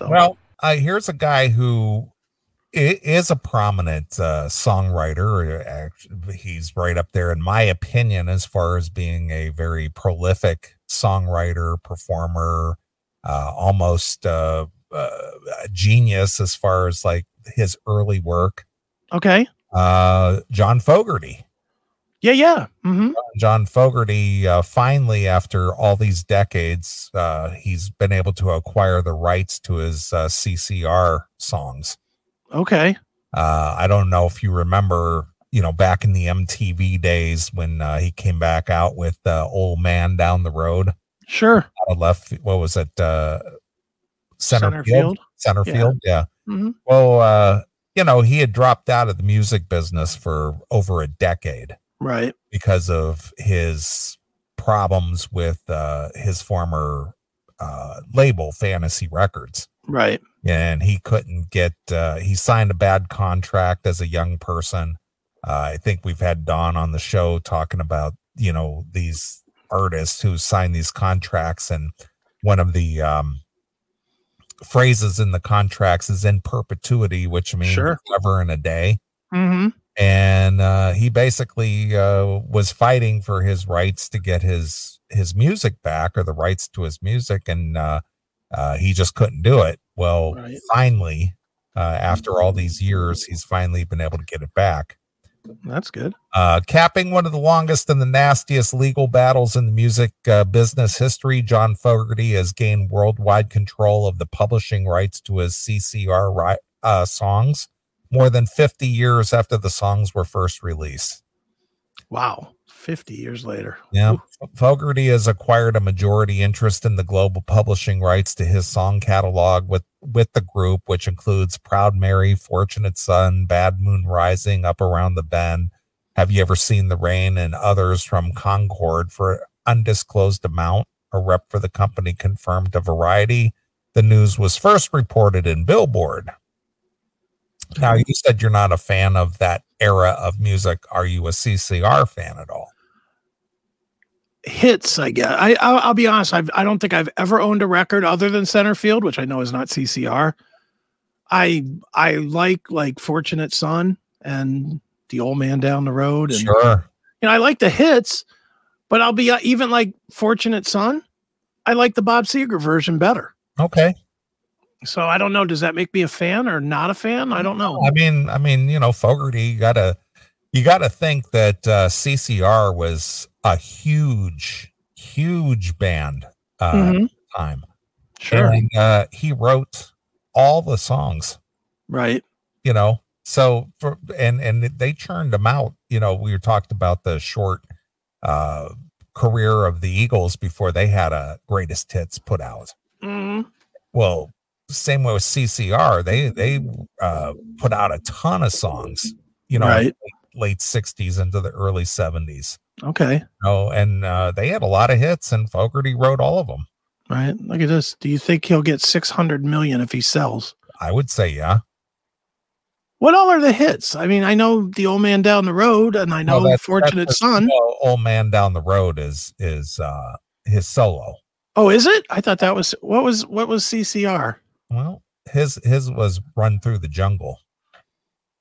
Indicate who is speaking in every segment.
Speaker 1: So
Speaker 2: Well, uh, here's a guy who is a prominent uh, songwriter. He's right up there, in my opinion, as far as being a very prolific songwriter, performer, uh, almost uh, uh, a genius as far as like his early work.
Speaker 1: okay.
Speaker 2: Uh, John Fogerty.
Speaker 1: Yeah, yeah. hmm
Speaker 2: John Fogerty uh, finally, after all these decades, uh, he's been able to acquire the rights to his uh, CCR songs.
Speaker 1: Okay.
Speaker 2: Uh, I don't know if you remember, you know, back in the MTV days when uh, he came back out with uh, "Old Man Down the Road."
Speaker 1: Sure.
Speaker 2: Out of left, what was it? Uh, center,
Speaker 1: Center
Speaker 2: field.
Speaker 1: field.
Speaker 2: Center
Speaker 1: Yeah.
Speaker 2: field. Yeah.
Speaker 1: hmm
Speaker 2: Well, uh, you know, he had dropped out of the music business for over a decade.
Speaker 1: Right.
Speaker 2: because of his problems with uh, his former uh, label, Fantasy Records.
Speaker 1: Right.
Speaker 2: And he couldn't get, uh, he signed a bad contract as a young person. Uh, I think we've had Don on the show talking about, you know, these artists who sign these contracts. And one of the um, phrases in the contracts is in perpetuity, which means
Speaker 1: Sure.
Speaker 2: forever and a day
Speaker 1: hmm
Speaker 2: and uh, he basically uh, was fighting for his rights to get his his music back or the rights to his music, and uh, uh, he just couldn't do it. Well,
Speaker 1: Right.
Speaker 2: finally, uh, after all these years, he's finally been able to get it back.
Speaker 1: That's good.
Speaker 2: Uh, capping one of the longest and the nastiest legal battles in the music uh, business history, John Fogerty has gained worldwide control of the publishing rights to his CCR ri- uh, songs more than 50 years after the songs were first released.
Speaker 1: Wow. 50 years later.
Speaker 2: Yeah.
Speaker 1: Ooh.
Speaker 2: Fogerty has acquired a majority interest in the global publishing rights to his song catalog with, with the group, which includes Proud Mary, Fortunate Son, Bad Moon Rising, Up Around the Bend, Have You Ever Seen the Rain, and others from Concord for undisclosed amount. A rep for the company confirmed to Variety. The news was first reported in Billboard. Now, you said you're not a fan of that era of music. Are you a CCR fan at all?
Speaker 1: Hits, I guess. I I'll, I'll be honest. I've, I don't think I've ever owned a record other than Centerfield, which I know is not CCR. I I like like Fortunate Son and the Old Man Down the Road, and
Speaker 2: Sure.
Speaker 1: you know I like the hits, but I'll be uh, even like Fortunate Son. I like the Bob Seger version better.
Speaker 2: Okay.
Speaker 1: So I don't know. Does that make me a fan or not a fan? I don't know.
Speaker 2: I mean, I mean, you know, Fogerty, you gotta, you gotta think that uh, CCR was a huge, huge band uh,
Speaker 1: Mhm.
Speaker 2: at the time.
Speaker 1: Sure.
Speaker 2: And uh, he wrote all the songs.
Speaker 1: Right.
Speaker 2: You know, so for and and they churned them out. You know, we were talked about the short uh, career of the Eagles before they had a greatest hits put out.
Speaker 1: Mhm.
Speaker 2: Well, same way with CCR, they they uh, put out a ton of songs. You know,
Speaker 1: Right.
Speaker 2: late '60s into the early '70s.
Speaker 1: Okay.
Speaker 2: Oh, and uh, they had a lot of hits, and Fogerty wrote all of them.
Speaker 1: Right. Look at this. Do you think he'll get 600 million if he sells?
Speaker 2: I would say, yeah.
Speaker 1: What all are the hits? I mean, I know the old man down the road, and I know
Speaker 2: Well, that's-
Speaker 1: Fortunate
Speaker 2: that's-
Speaker 1: Son.
Speaker 2: old man down the road is is uh, his solo.
Speaker 1: Oh, is it? I thought that was what was what was CCR?
Speaker 2: Well, his his was run through the jungle.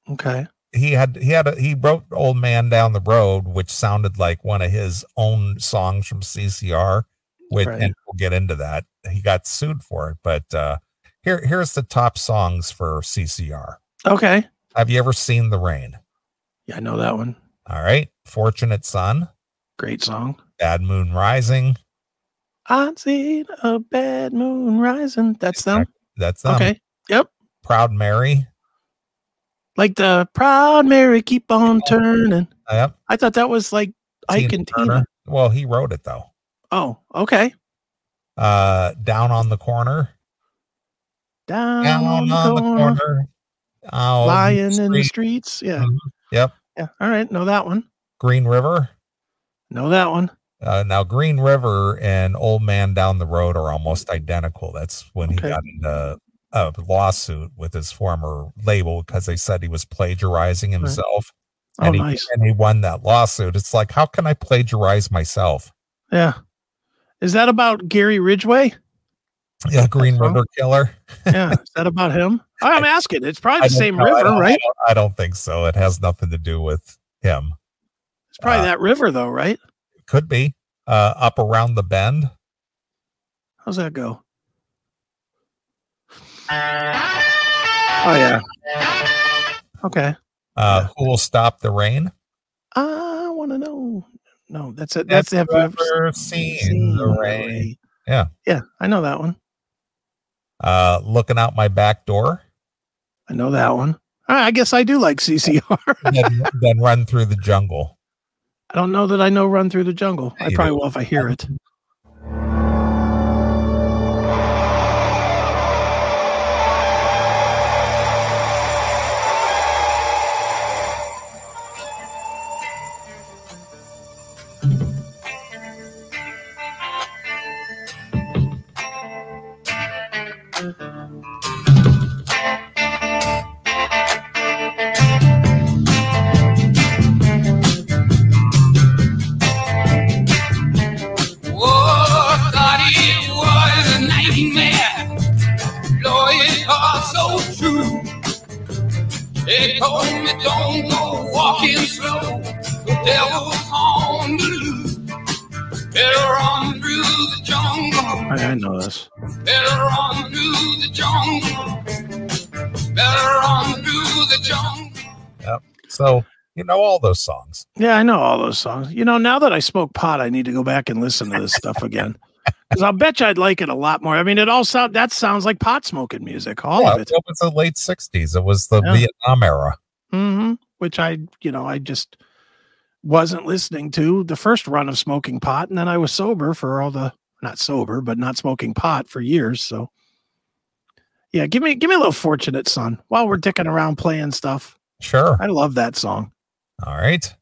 Speaker 1: Okay.
Speaker 2: He had he had a, he wrote "Old Man Down the Road," which sounded like one of his own songs from CCR. With
Speaker 1: Right.
Speaker 2: and we'll get into that. He got sued for it, but uh, here here's the top songs for CCR.
Speaker 1: Okay.
Speaker 2: Have you ever seen the rain?
Speaker 1: Yeah, I know that one.
Speaker 2: All right, "Fortunate Son,"
Speaker 1: Great song.
Speaker 2: "Bad Moon Rising."
Speaker 1: I've seen a bad moon rising. That's them.
Speaker 2: That's them.
Speaker 1: Okay. Yep.
Speaker 2: "Proud Mary."
Speaker 1: Like the proud Mary keep on turning.
Speaker 2: Yep.
Speaker 1: I thought that was like Ike and Tina.
Speaker 2: Well, he wrote it though.
Speaker 1: Oh, okay.
Speaker 2: Uh, "Down on the Corner."
Speaker 1: Down,
Speaker 2: Down on the corner. Oh,
Speaker 1: lying in the
Speaker 2: street.
Speaker 1: streets. Yeah.
Speaker 2: Mhm. Yep.
Speaker 1: Yeah. All right. Know that one.
Speaker 2: Green River.
Speaker 1: Know that one.
Speaker 2: Uh, now, Green River and Old Man Down the Road are almost identical. That's when he got into a lawsuit with his former label because they said he was plagiarizing himself.
Speaker 1: Oh,
Speaker 2: and, he,
Speaker 1: nice.
Speaker 2: and he won that lawsuit. It's like, how can I plagiarize myself?
Speaker 1: Yeah. Is that about Gary Ridgway?
Speaker 2: Yeah, Green
Speaker 1: That's.
Speaker 2: River Killer.
Speaker 1: Yeah, is that about him? I'm asking. It's probably the same
Speaker 2: know.
Speaker 1: River,
Speaker 2: I
Speaker 1: right?
Speaker 2: don't- I don't think so. It has nothing to do with him.
Speaker 1: It's probably
Speaker 2: uh,
Speaker 1: that river, though, right?
Speaker 2: Could be uh, up around the bend.
Speaker 1: How's that go? Oh yeah. Okay.
Speaker 2: Uh, Who will stop the rain?
Speaker 1: I want to know. No, that's it. That's
Speaker 2: Have
Speaker 1: have
Speaker 2: you
Speaker 1: you ever
Speaker 2: ever seen the rain? Yeah.
Speaker 1: Yeah, I know that one.
Speaker 2: Uh, looking out my back door.
Speaker 1: I know that one. I guess I do like CCR.
Speaker 2: then, then run through the jungle.
Speaker 1: I don't know that I know Run Through the Jungle. I probably will if I hear it.
Speaker 3: They told me don't go walking slow. The devil's on the loose. Better run through the jungle.
Speaker 1: I, I know this.
Speaker 3: Better run through the jungle. Better run through the jungle.
Speaker 2: So you know all those songs.
Speaker 1: Yeah, I know all those songs. You know, now that I smoke pot, I need to go back and listen to this stuff again. Because I'll bet you I'd like it a lot more. I mean, it all sound that sounds like pot smoking music, all
Speaker 2: Yeah,
Speaker 1: of it.
Speaker 2: it was the late '60s. It was the
Speaker 1: Yeah.
Speaker 2: Vietnam era.
Speaker 1: hmm Which I, you know, I just wasn't listening to the first run of smoking pot, and then I was sober for all the not sober, but not smoking pot for years. So, yeah, give me give me a little fortunate son while we're dicking around playing stuff.
Speaker 2: Sure.
Speaker 1: I love that song.
Speaker 2: All right.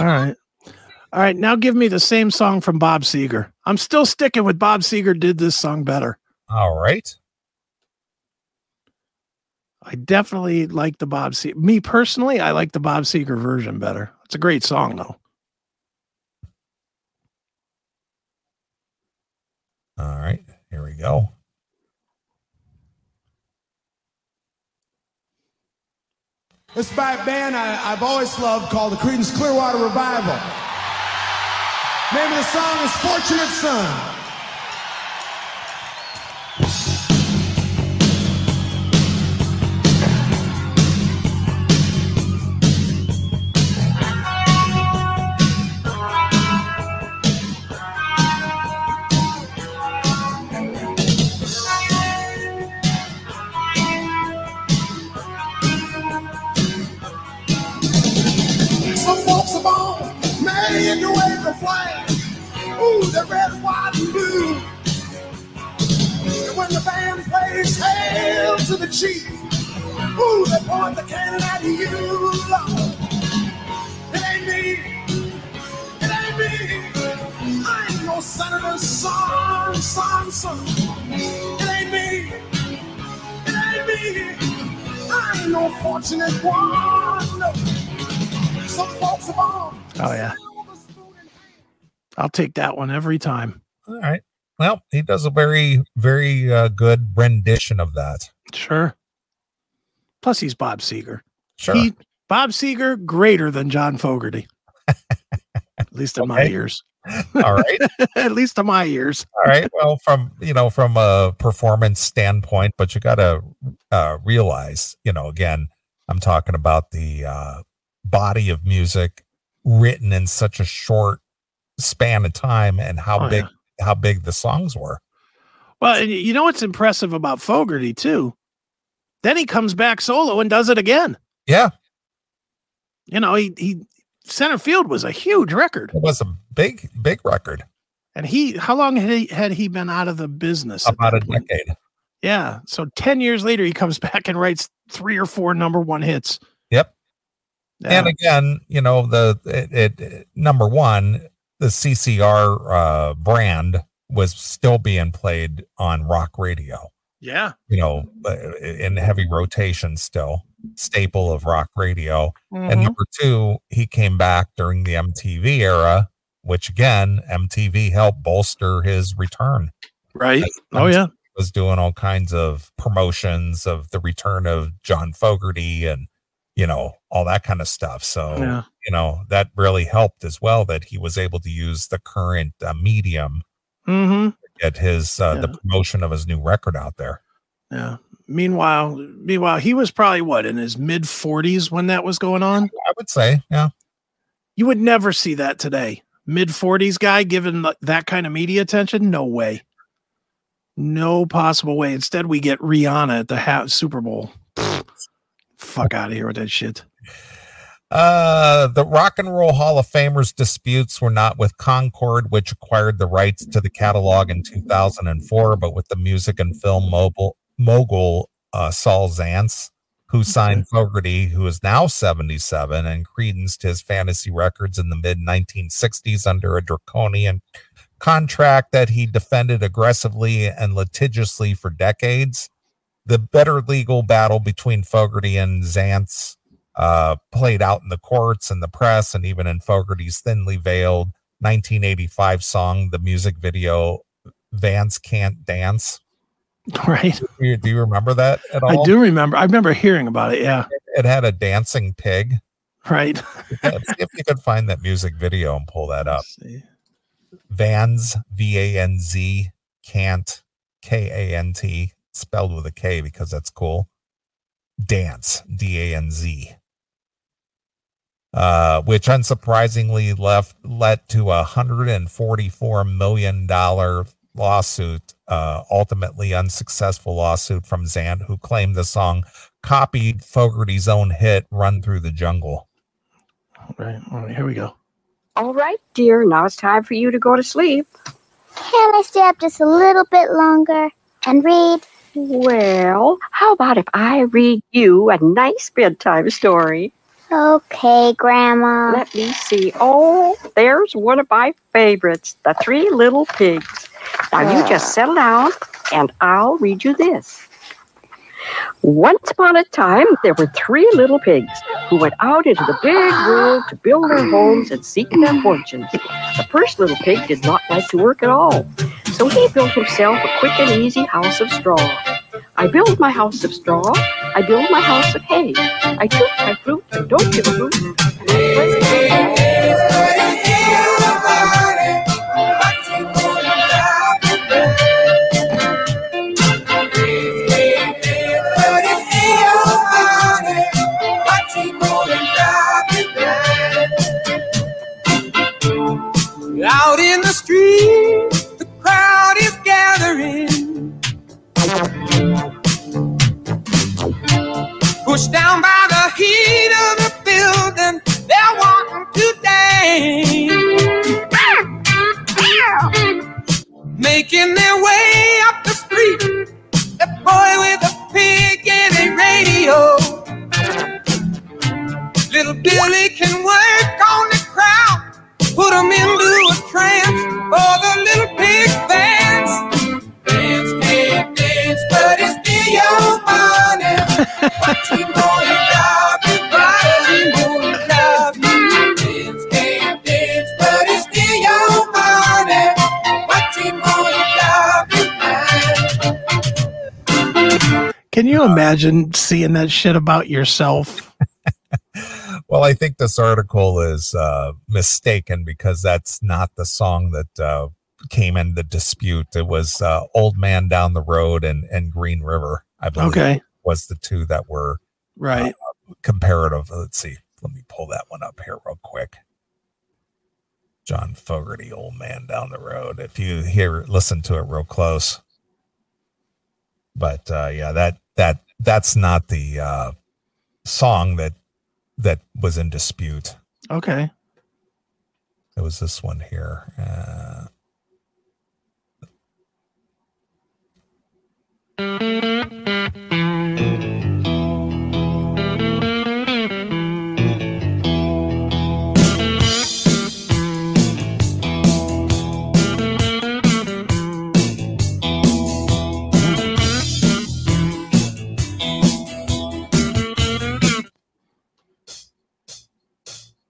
Speaker 1: All right. All right. Now give me the same song from Bob Seger. I'm still sticking with Bob Seger did this song better.
Speaker 2: All right.
Speaker 1: I definitely like the Bob Seger. Me personally, I like the Bob Seger version better. It's a great song though.
Speaker 2: All right. Here we go.
Speaker 4: It's by a band I, I've always loved called the Creedence Clearwater Revival. Name of the song is Fortunate Son. Folks are born made to wave the flag. Ooh, they're red, white, and blue. And when the band plays hail to the chief, ooh, they point the cannon at you, Lord. It ain't me. It ain't me. I ain't no senator, son, son, son. It ain't me. It ain't me. I ain't no fortunate one. No.
Speaker 1: Oh, yeah. I'll take that one every time.
Speaker 2: All right. Well, he does a very, very uh, good rendition of that.
Speaker 1: Sure. Plus, he's Bob Seger.
Speaker 2: Sure.
Speaker 1: He, Bob Seger, greater than John Fogerty. At least in my ears.
Speaker 2: All right.
Speaker 1: At least to my ears.
Speaker 2: All right. Well, from you know, from a performance standpoint, but you got to uh, realize, you know, again, I'm talking about the uh, body of music written in such a short span of time and how
Speaker 1: Oh,
Speaker 2: big how big the songs were.
Speaker 1: Well, and you know what's impressive about Fogerty too? Then he comes back solo and does it again.
Speaker 2: Yeah,
Speaker 1: You know, he he center field was a huge record.
Speaker 2: it was a big big record,
Speaker 1: And he how long had he had he been out of the business?
Speaker 2: about a
Speaker 1: point?
Speaker 2: decade.
Speaker 1: Yeah. So 10 years later, he comes back and writes three or four number one hits.
Speaker 2: Yep.
Speaker 1: Yeah.
Speaker 2: And again, you know, the it, it number one, the CCR uh, brand was still being played on rock radio.
Speaker 1: yeah.
Speaker 2: You know, uh, in heavy rotation still, staple of rock radio. And
Speaker 1: Mhm.
Speaker 2: number two, he came back during the MTV era, which again, MTV helped bolster his return.
Speaker 1: Right. Oh, yeah.
Speaker 2: Was doing all kinds of promotions of the return of John Fogerty and you know all that kind of stuff. So
Speaker 1: Yeah.
Speaker 2: you know that really helped as well that he was able to use the current uh, medium
Speaker 1: hmm
Speaker 2: to get his uh, the promotion of his new record out there.
Speaker 1: Yeah. Meanwhile, meanwhile, he was probably what in his mid 40s when that was going on.
Speaker 2: I would say, yeah,
Speaker 1: You would never see that today. Mid 40s guy given th- that kind of media attention? No way. No possible way. Instead, we get Rihanna at the ha- Super Bowl. Fuck out of here with that shit.
Speaker 2: Uh, the Rock and Roll Hall of Famers disputes were not with Concord, which acquired the rights to the catalog in 2004, but with the music and film mogul, mogul uh, Saul Zaentz, who signed Fogerty, who is now 77, and Creedence to his fantasy records in the mid 1960s under a draconian contract that he defended aggressively and litigiously for decades. The better legal battle between Fogerty and Zaentz uh, played out in the courts and the press and even in Fogerty's thinly veiled 1985 song, the music video Vanz Kant Danz.
Speaker 1: Right.
Speaker 2: Do you, do you remember that at all?
Speaker 1: I do remember. I remember hearing about it. Yeah.
Speaker 2: It had a dancing pig.
Speaker 1: Right.
Speaker 2: If you could find that music video and pull that up. Vanz, V A N Z, Can't, K A N T, spelled with a K because that's cool. Dance, D A N Z. Uh, which unsurprisingly left led to a hundred and forty-four million dollar lawsuit, uh, ultimately unsuccessful lawsuit from Zant, who claimed the song copied Fogerty's own hit "Run Through the Jungle."
Speaker 1: Right. All right. Here we go.
Speaker 5: All right, dear, now it's time for you to go to sleep.
Speaker 6: Can I stay up just a little bit longer and read?
Speaker 5: Well, how about if I read you a nice bedtime story?
Speaker 6: Okay, Grandma.
Speaker 5: Let me see. Oh, there's one of my favorites The Three Little Pigs. Now, you just uh. settle down and I'll read you this. Once upon a time, there were three little pigs who went out into the big world to build their homes and seek their fortunes. The first little pig did not like to work at all, so he built himself a quick and easy house of straw. I build my house of straw. I build my house of hay. I toot my fruit and don't give a hoot.
Speaker 1: You imagine seeing that shit about yourself?
Speaker 2: Well, I think this article is uh, mistaken because that's not the song that uh, came in the dispute. It was uh, "Old Man Down the Road" and and "Green River." I believe
Speaker 1: Okay.
Speaker 2: was the two that were
Speaker 1: Right.
Speaker 2: comparative. Let's see. Let me pull that one up here real quick. John Fogerty, old man down the road. If you hear listen to it real close. But uh yeah, that that that's not the uh song that that was in dispute.
Speaker 1: Okay.
Speaker 2: It was this one here. Uh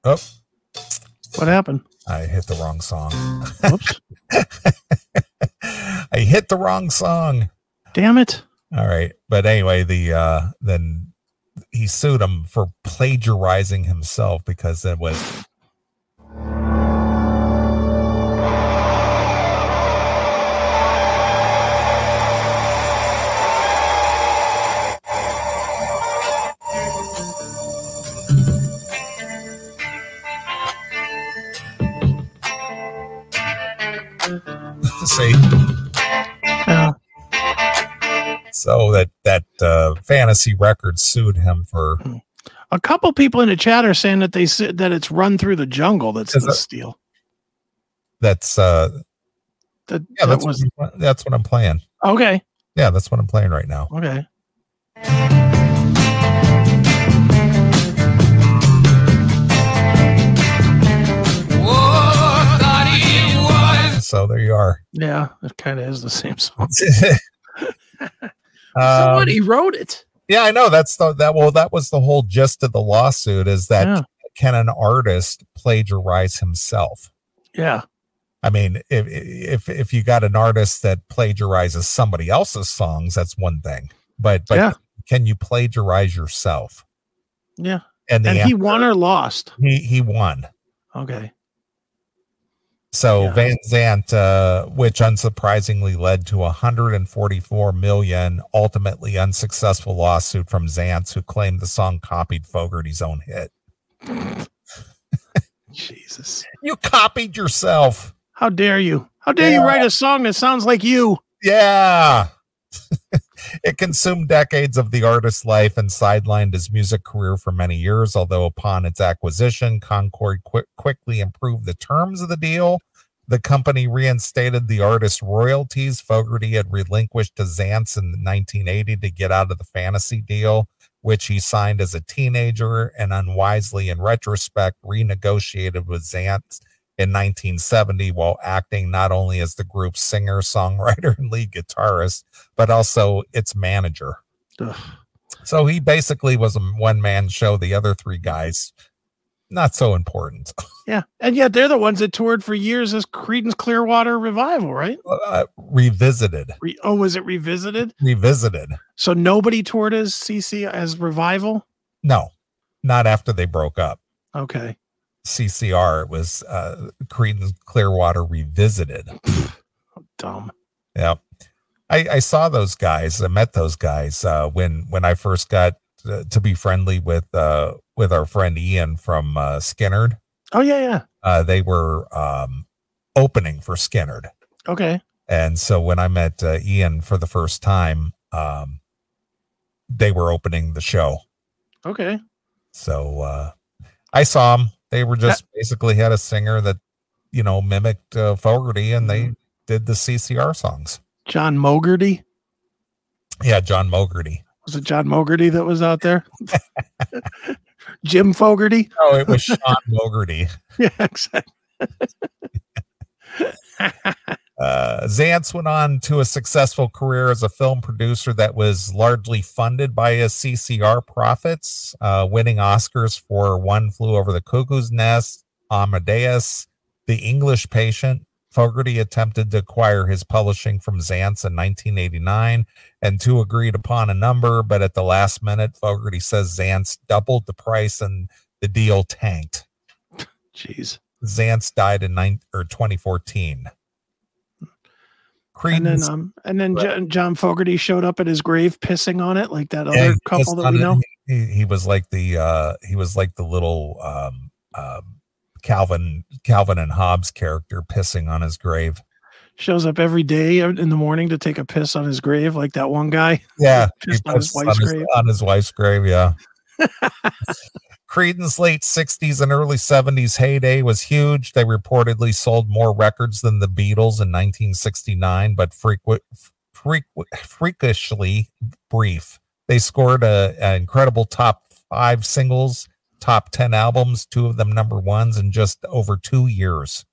Speaker 2: oh,
Speaker 1: What happened?
Speaker 2: I hit the wrong song.
Speaker 1: Whoops.
Speaker 2: I hit the wrong song.
Speaker 1: Damn it.
Speaker 2: All right. But anyway, the uh then he sued him for plagiarizing himself because it was see
Speaker 1: Yeah.
Speaker 2: so that that uh fantasy record sued him for
Speaker 1: A couple people in the chat are saying that they said that it's run through the jungle that's the
Speaker 2: it?
Speaker 1: steal.
Speaker 2: that's uh
Speaker 1: That,
Speaker 2: yeah
Speaker 1: that was
Speaker 2: what, that's what i'm playing
Speaker 1: okay.
Speaker 2: yeah that's what i'm playing right now
Speaker 1: Okay.
Speaker 2: So there you are
Speaker 1: Yeah, it kind of is the same song.
Speaker 2: so
Speaker 1: Somebody um, wrote it.
Speaker 2: Yeah, I know. That's the that well, that was the whole gist of the lawsuit is that
Speaker 1: Yeah.
Speaker 2: can an artist plagiarize himself?
Speaker 1: Yeah.
Speaker 2: I mean, if if if you got an artist that plagiarizes somebody else's songs, that's one thing. But but
Speaker 1: Yeah.
Speaker 2: can you plagiarize yourself?
Speaker 1: Yeah.
Speaker 2: And
Speaker 1: And he won or lost.
Speaker 2: he he won.
Speaker 1: Okay.
Speaker 2: So
Speaker 1: Yeah.
Speaker 2: Van Zant, uh, which unsurprisingly led to a 144 million ultimately unsuccessful lawsuit from Zaentz, who claimed the song copied Fogerty's own hit.
Speaker 1: Jesus.
Speaker 2: You copied yourself.
Speaker 1: How dare you? How dare you write a song that sounds like you?
Speaker 2: Yeah. It consumed decades of the artist's life and sidelined his music career for many years. Although, upon its acquisition, Concord qui- quickly improved the terms of the deal. The company reinstated the artist's royalties Fogerty had relinquished to Zaentz in 1980 to get out of the fantasy deal, which he signed as a teenager and unwisely, in retrospect, renegotiated with Zaentz in 1970 while acting not only as the group's singer, songwriter, and lead guitarist, but also its manager.
Speaker 1: Ugh.
Speaker 2: So he basically was a one man show. The other three guys, not so important.
Speaker 1: Yeah. And yet they're the ones that toured for years as Creedence Clearwater Revival, right?
Speaker 2: Uh, revisited,
Speaker 1: Re- oh, was it revisited?
Speaker 2: revisited.
Speaker 1: So nobody toured as CC as Revival?
Speaker 2: No, not after they broke up.
Speaker 1: Okay.
Speaker 2: CCR, it was uh, Creedence Clearwater revisited.
Speaker 1: Dumb.
Speaker 2: Yeah. I, I saw those guys. I met those guys uh, when when I first got uh, to be friendly with uh, with our friend Ian from uh, Skynyrd.
Speaker 1: Oh yeah, yeah.
Speaker 2: Uh, they were um, opening for Skynyrd,
Speaker 1: Okay.
Speaker 2: and so when I met uh, Ian for the first time, um, they were opening the show.
Speaker 1: Okay.
Speaker 2: So uh, I saw them. They were just basically had a singer that you know mimicked uh, Fogerty, and they did the CCR songs.
Speaker 1: John Mogerty.
Speaker 2: Yeah, John Mogerty.
Speaker 1: Was it John Mogerty that was out there? Jim Fogerty?
Speaker 2: Oh, it was Sean Mogerty.
Speaker 1: Yeah, exactly.
Speaker 2: Uh, Zaentz went on to a successful career as a film producer that was largely funded by his CCR profits, uh, winning Oscars for One Flew Over the Cuckoo's Nest, Amadeus, The English Patient. Fogerty attempted to acquire his publishing from Zaentz in 1989, and two agreed upon a number, but at the last minute, Fogerty says Zaentz doubled the price and the deal tanked.
Speaker 1: Jeez.
Speaker 2: Zantz died in nine, or 2014.
Speaker 1: And then um and then
Speaker 2: Right.
Speaker 1: John Fogerty showed up at his grave pissing on it like that
Speaker 2: Yeah,
Speaker 1: other
Speaker 2: he
Speaker 1: couple that we know.
Speaker 2: He, he was like the uh he was like the little um um Calvin Calvin and Hobbes character pissing on his grave.
Speaker 1: Shows up every day in the morning to take a piss on his grave, like that one guy.
Speaker 2: Yeah,
Speaker 1: Pissed on his wife's
Speaker 2: on his,
Speaker 1: grave.
Speaker 2: on his wife's grave. Yeah. Creedence late 60s and early 70s heyday was huge. They reportedly sold more records than the Beatles in 1969, but frequent, frequent, freakishly brief. They scored a, an incredible top five singles, top 10 albums, two of them number ones in just over two years,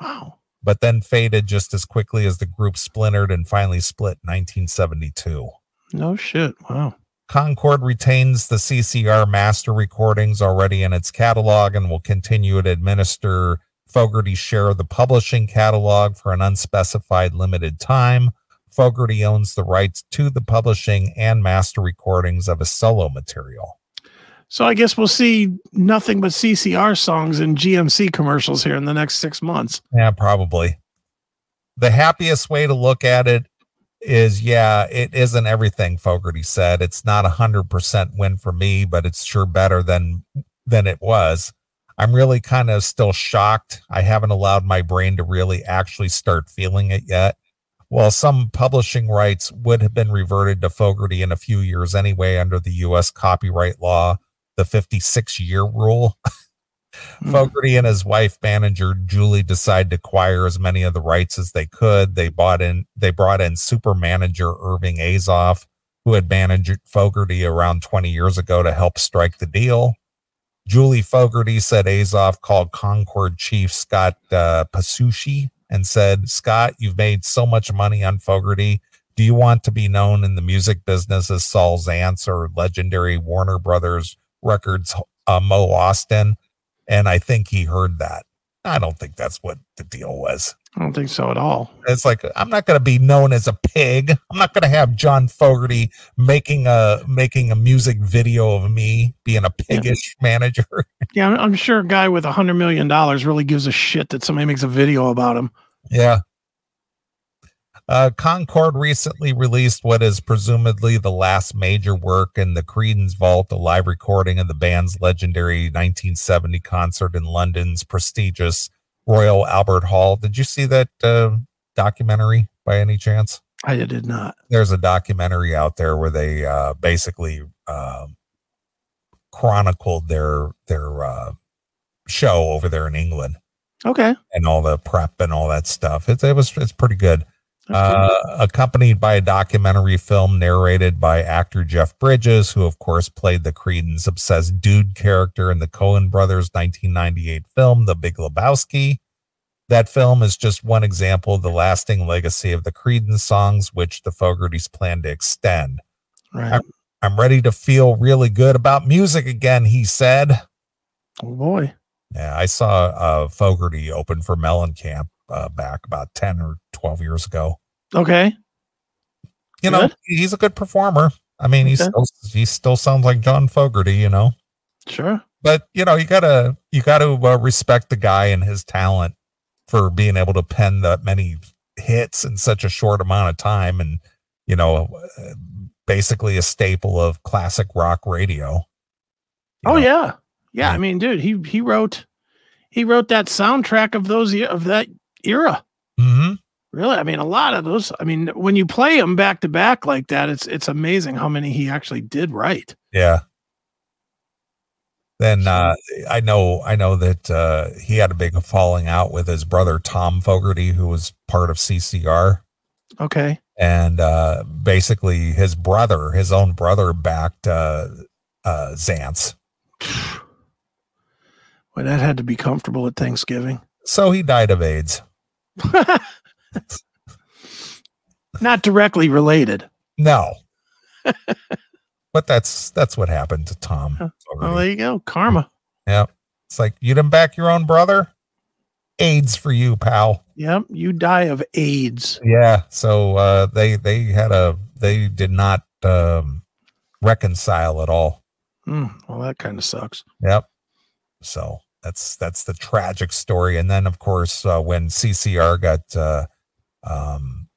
Speaker 1: Wow.
Speaker 2: but then faded just as quickly as the group splintered and finally split in 1972.
Speaker 1: No shit. Wow.
Speaker 2: Concord retains the CCR master recordings already in its catalog and will continue to administer Fogerty's share of the publishing catalog for an unspecified limited time. Fogerty owns the rights to the publishing and master recordings of his solo material.
Speaker 1: So I guess we'll see nothing but CCR songs and GMC commercials here in the next six months.
Speaker 2: Yeah, probably. The happiest way to look at it is yeah, it isn't everything Fogerty said. It's not a hundred percent win for me, but it's sure better than than it was. I'm really kind of still shocked. I haven't allowed my brain to really actually start feeling it yet. While some publishing rights would have been reverted to Fogerty in a few years anyway under the US copyright law, the 56 year rule.
Speaker 1: Hmm.
Speaker 2: Fogerty and his wife manager Julie decided to acquire as many of the rights as they could. They bought in they brought in super manager Irving Azoff, who had managed Fogerty around 20 years ago to help strike the deal. Julie Fogerty said Azoff called Concord chief Scott uh, Pascucci and said, Scott, you've made so much money on Fogerty. Do you want to be known in the music business as Saul Zaentz or legendary Warner Brothers Records uh, Mo Ostin? And I think he heard that. I don't think that's what the deal was.
Speaker 1: I don't think so at all.
Speaker 2: It's like I'm not going to be known as a pig. I'm not going to have John Fogerty making a making a music video of me being a piggish manager.
Speaker 1: Yeah, I'm, I'm sure a guy with a hundred million dollars really gives a shit that somebody makes a video about him.
Speaker 2: yeah. Uh, Concord recently released what is presumably the last major work in the Creedence Vault, a live recording of the band's legendary 1970 concert in London's prestigious Royal Albert Hall. Did you see that uh, documentary by any chance?
Speaker 1: I did not.
Speaker 2: there's a documentary out there where they uh, basically um chronicled their their uh, show over there in England
Speaker 1: Okay.
Speaker 2: and all the prep and all that stuff. It's it was it's pretty good. Uh, accompanied by a documentary film narrated by actor Jeff Bridges, who of course played the Creedence obsessed dude character in the Coen Brothers 1998 film The Big Lebowski. That film is just one example of the lasting legacy of the Creedence songs, which the Fogertys plan to extend.
Speaker 1: right.
Speaker 2: I'm ready to feel really good about music again, he said.
Speaker 1: Oh boy.
Speaker 2: Yeah, I saw uh, Fogerty open for Mellencamp uh, back about 10 or 12 years ago.
Speaker 1: Okay.
Speaker 2: You know, he's a good performer. I mean, he
Speaker 1: Okay.
Speaker 2: still he still sounds like John Fogerty, you know.
Speaker 1: Sure.
Speaker 2: But you know, you gotta you gotta uh, respect the guy and his talent for being able to pen that many hits in such a short amount of time, and you know, uh, basically a staple of classic rock radio.
Speaker 1: Oh
Speaker 2: know?
Speaker 1: yeah. Yeah. I mean, dude, he he wrote he wrote that soundtrack of those of that era.
Speaker 2: Mhm.
Speaker 1: Really, I mean, a lot of those. I mean, when you play them back to back like that, it's it's amazing how many he actually did right.
Speaker 2: Yeah. Then uh, I know I know that uh, he had a big falling out with his brother Tom Fogerty, who was part of CCR,
Speaker 1: Okay.
Speaker 2: and uh, basically his brother, his own brother, backed uh, uh, Zaentz.
Speaker 1: Well, that had to be comfortable at Thanksgiving.
Speaker 2: So he died of AIDS.
Speaker 1: Not directly related.
Speaker 2: No, but that's that's what happened to Tom. Fogerty.
Speaker 1: there you go. Karma.
Speaker 2: yeah, it's like you didn't back your own brother. AIDS for you, pal.
Speaker 1: Yep. You die of AIDS.
Speaker 2: Yeah. So uh, they they had a they did not um, reconcile at all.
Speaker 1: Hmm, well, that kind of sucks.
Speaker 2: Yep. So that's that's the tragic story. And then of course uh, when CCR got uh, um,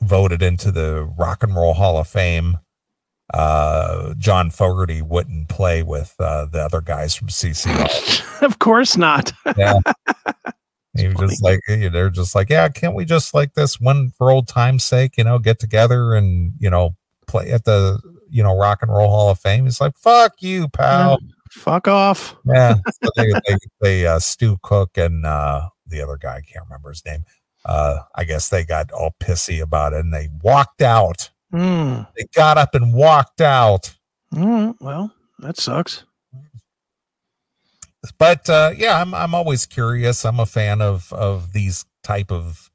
Speaker 2: voted into the Rock and Roll Hall of Fame, uh, John Fogerty wouldn't play with uh, the other guys from CCR.
Speaker 1: of course not.
Speaker 2: yeah. He was just like they're just like, yeah, can't we just like this one for old time's sake, you know, get together and you know play at the you know Rock and Roll Hall of Fame? He's like, fuck you, pal.
Speaker 1: Yeah, fuck off.
Speaker 2: Yeah. So they they, they uh, Stu Cook and uh, the other guy, I can't remember his name. Uh, I guess they got all pissy about it and they walked out.
Speaker 1: Mm.
Speaker 2: They got up and walked out.
Speaker 1: Mm, well, that sucks.
Speaker 2: But uh, yeah, I'm I'm always curious. I'm a fan of of these type of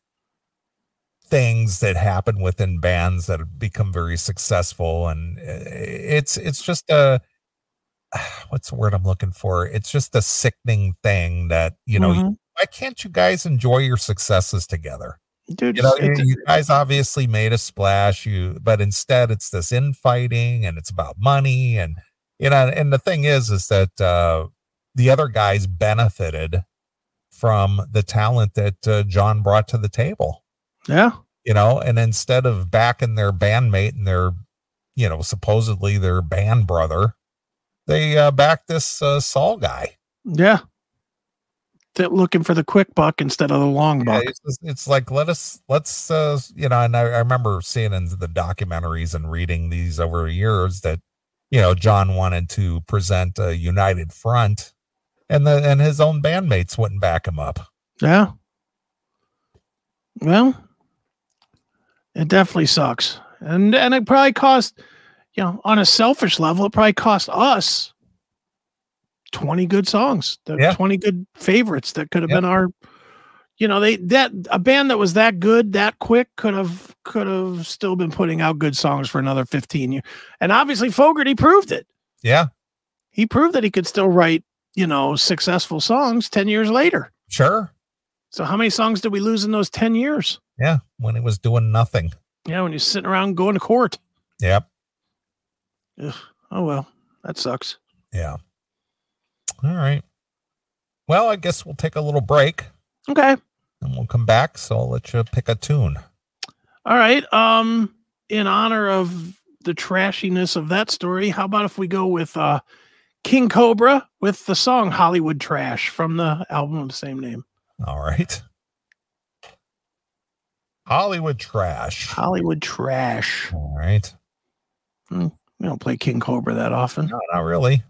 Speaker 2: things that happen within bands that have become very successful, and uh, it's it's just a what's the word I'm looking for? It's just a sickening thing that you know.
Speaker 1: Mhm.
Speaker 2: Why can't you guys enjoy your successes together?
Speaker 1: Dude,
Speaker 2: you know you, you guys obviously made a splash you but instead it's this infighting and it's about money and you know and the thing is is that uh the other guys benefited from the talent that uh, john brought to the table
Speaker 1: yeah.
Speaker 2: you know and instead of backing their bandmate and their you know supposedly their band brother they uh backed this uh saul guy
Speaker 1: Yeah. They're looking for the quick buck instead of the long
Speaker 2: Yeah,
Speaker 1: buck.
Speaker 2: it's, it's like let us let's uh you know and I, I remember seeing in the documentaries and reading these over years that you know john wanted to present a united front and the and his own bandmates wouldn't back him up
Speaker 1: Yeah. Well, it definitely sucks. And and it probably cost, you know, on a selfish level, it probably cost us 20 good songs, the
Speaker 2: Yeah.
Speaker 1: 20 good favorites that could have
Speaker 2: Yep.
Speaker 1: been our you know, they that a band that was that good that quick could have could have still been putting out good songs for another 15 years. And obviously Fogerty proved it.
Speaker 2: yeah
Speaker 1: He proved that he could still write, you know, successful songs 10 years later.
Speaker 2: sure
Speaker 1: So how many songs did we lose in those 10 years?
Speaker 2: yeah when he was doing nothing
Speaker 1: Yeah, when you're sitting around going to court.
Speaker 2: yep
Speaker 1: Ugh. Oh well, that sucks.
Speaker 2: yeah all right well i guess we'll take a little break
Speaker 1: Okay.
Speaker 2: and we'll come back so i'll let you pick a tune
Speaker 1: All right. Um, in honor of the trashiness of that story, how about if we go with uh King Cobra with the song Hollywood Trash from the album of the same name.
Speaker 2: all right hollywood trash
Speaker 1: Hollywood Trash.
Speaker 2: all right
Speaker 1: We don't play King Cobra that often.
Speaker 2: No, not really.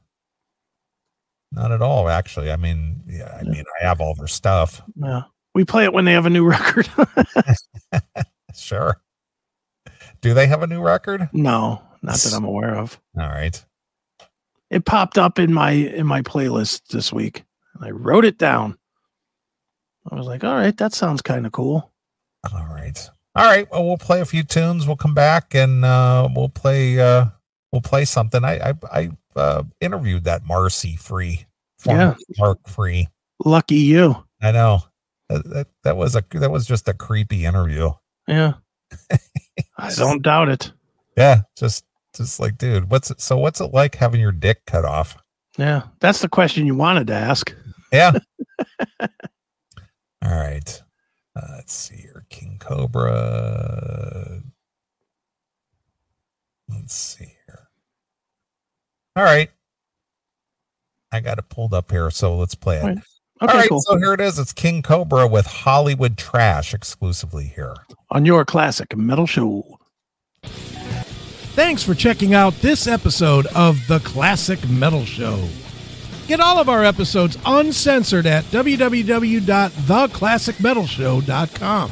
Speaker 2: Not at all, actually. I mean, yeah, I mean, I have all their stuff.
Speaker 1: Yeah. We play it when they have a new record.
Speaker 2: Sure. Do they have a new record?
Speaker 1: no, not that I'm aware of.
Speaker 2: All right.
Speaker 1: It popped up in my in my playlist this week. And I wrote it down. I was like, all right, that sounds kind of cool.
Speaker 2: All right. All right. Well, we'll play a few tunes. We'll come back and uh, we'll play. Uh, we'll play something. I I, I uh, interviewed that Marcie Free. former Mark Free.
Speaker 1: Lucky you.
Speaker 2: I know. That, that that was a that was just a creepy interview.
Speaker 1: Yeah. I don't doubt it.
Speaker 2: Yeah. Just just like, dude, what's it? So what's it like having your dick cut off?
Speaker 1: Yeah. That's the question you wanted to ask.
Speaker 2: Yeah. All right. Uh, let's see here. King Cobra. Let's see. All right. I got it pulled up here, so let's play it.
Speaker 1: All right. Okay,
Speaker 2: right,
Speaker 1: cool.
Speaker 2: so here it is. It's King Cobra with Hollywood Trash exclusively here.
Speaker 1: On your classic metal show.
Speaker 7: Thanks for checking out this episode of The Classic Metal Show. Get all of our episodes uncensored at www.theclassicmetalshow.com.